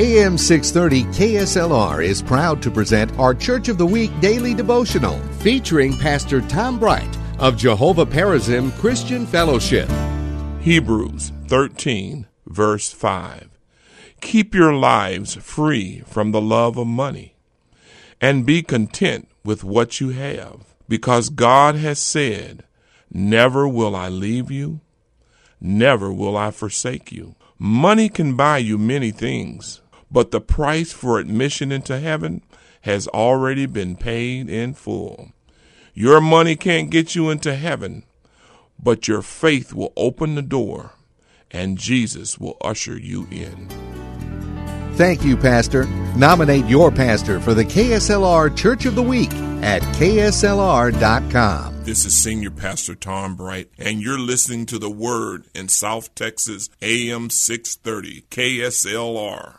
AM 630 KSLR is proud to present our Church of the Week daily devotional featuring Pastor Tom Bright of Jehovah Perazim Christian Fellowship. Hebrews 13, verse 5. Keep your lives free from the love of money and be content with what you have, because God has said, Never will I leave you, never will I forsake you. Money can buy you many things, but the price for admission into heaven has already been paid in full. Your money can't get you into heaven, but your faith will open the door and Jesus will usher you in. Thank you, Pastor. Nominate your pastor for the KSLR Church of the Week at KSLR.com. This is Senior Pastor Tom Bright, and you're listening to the Word in South Texas, AM 630, KSLR.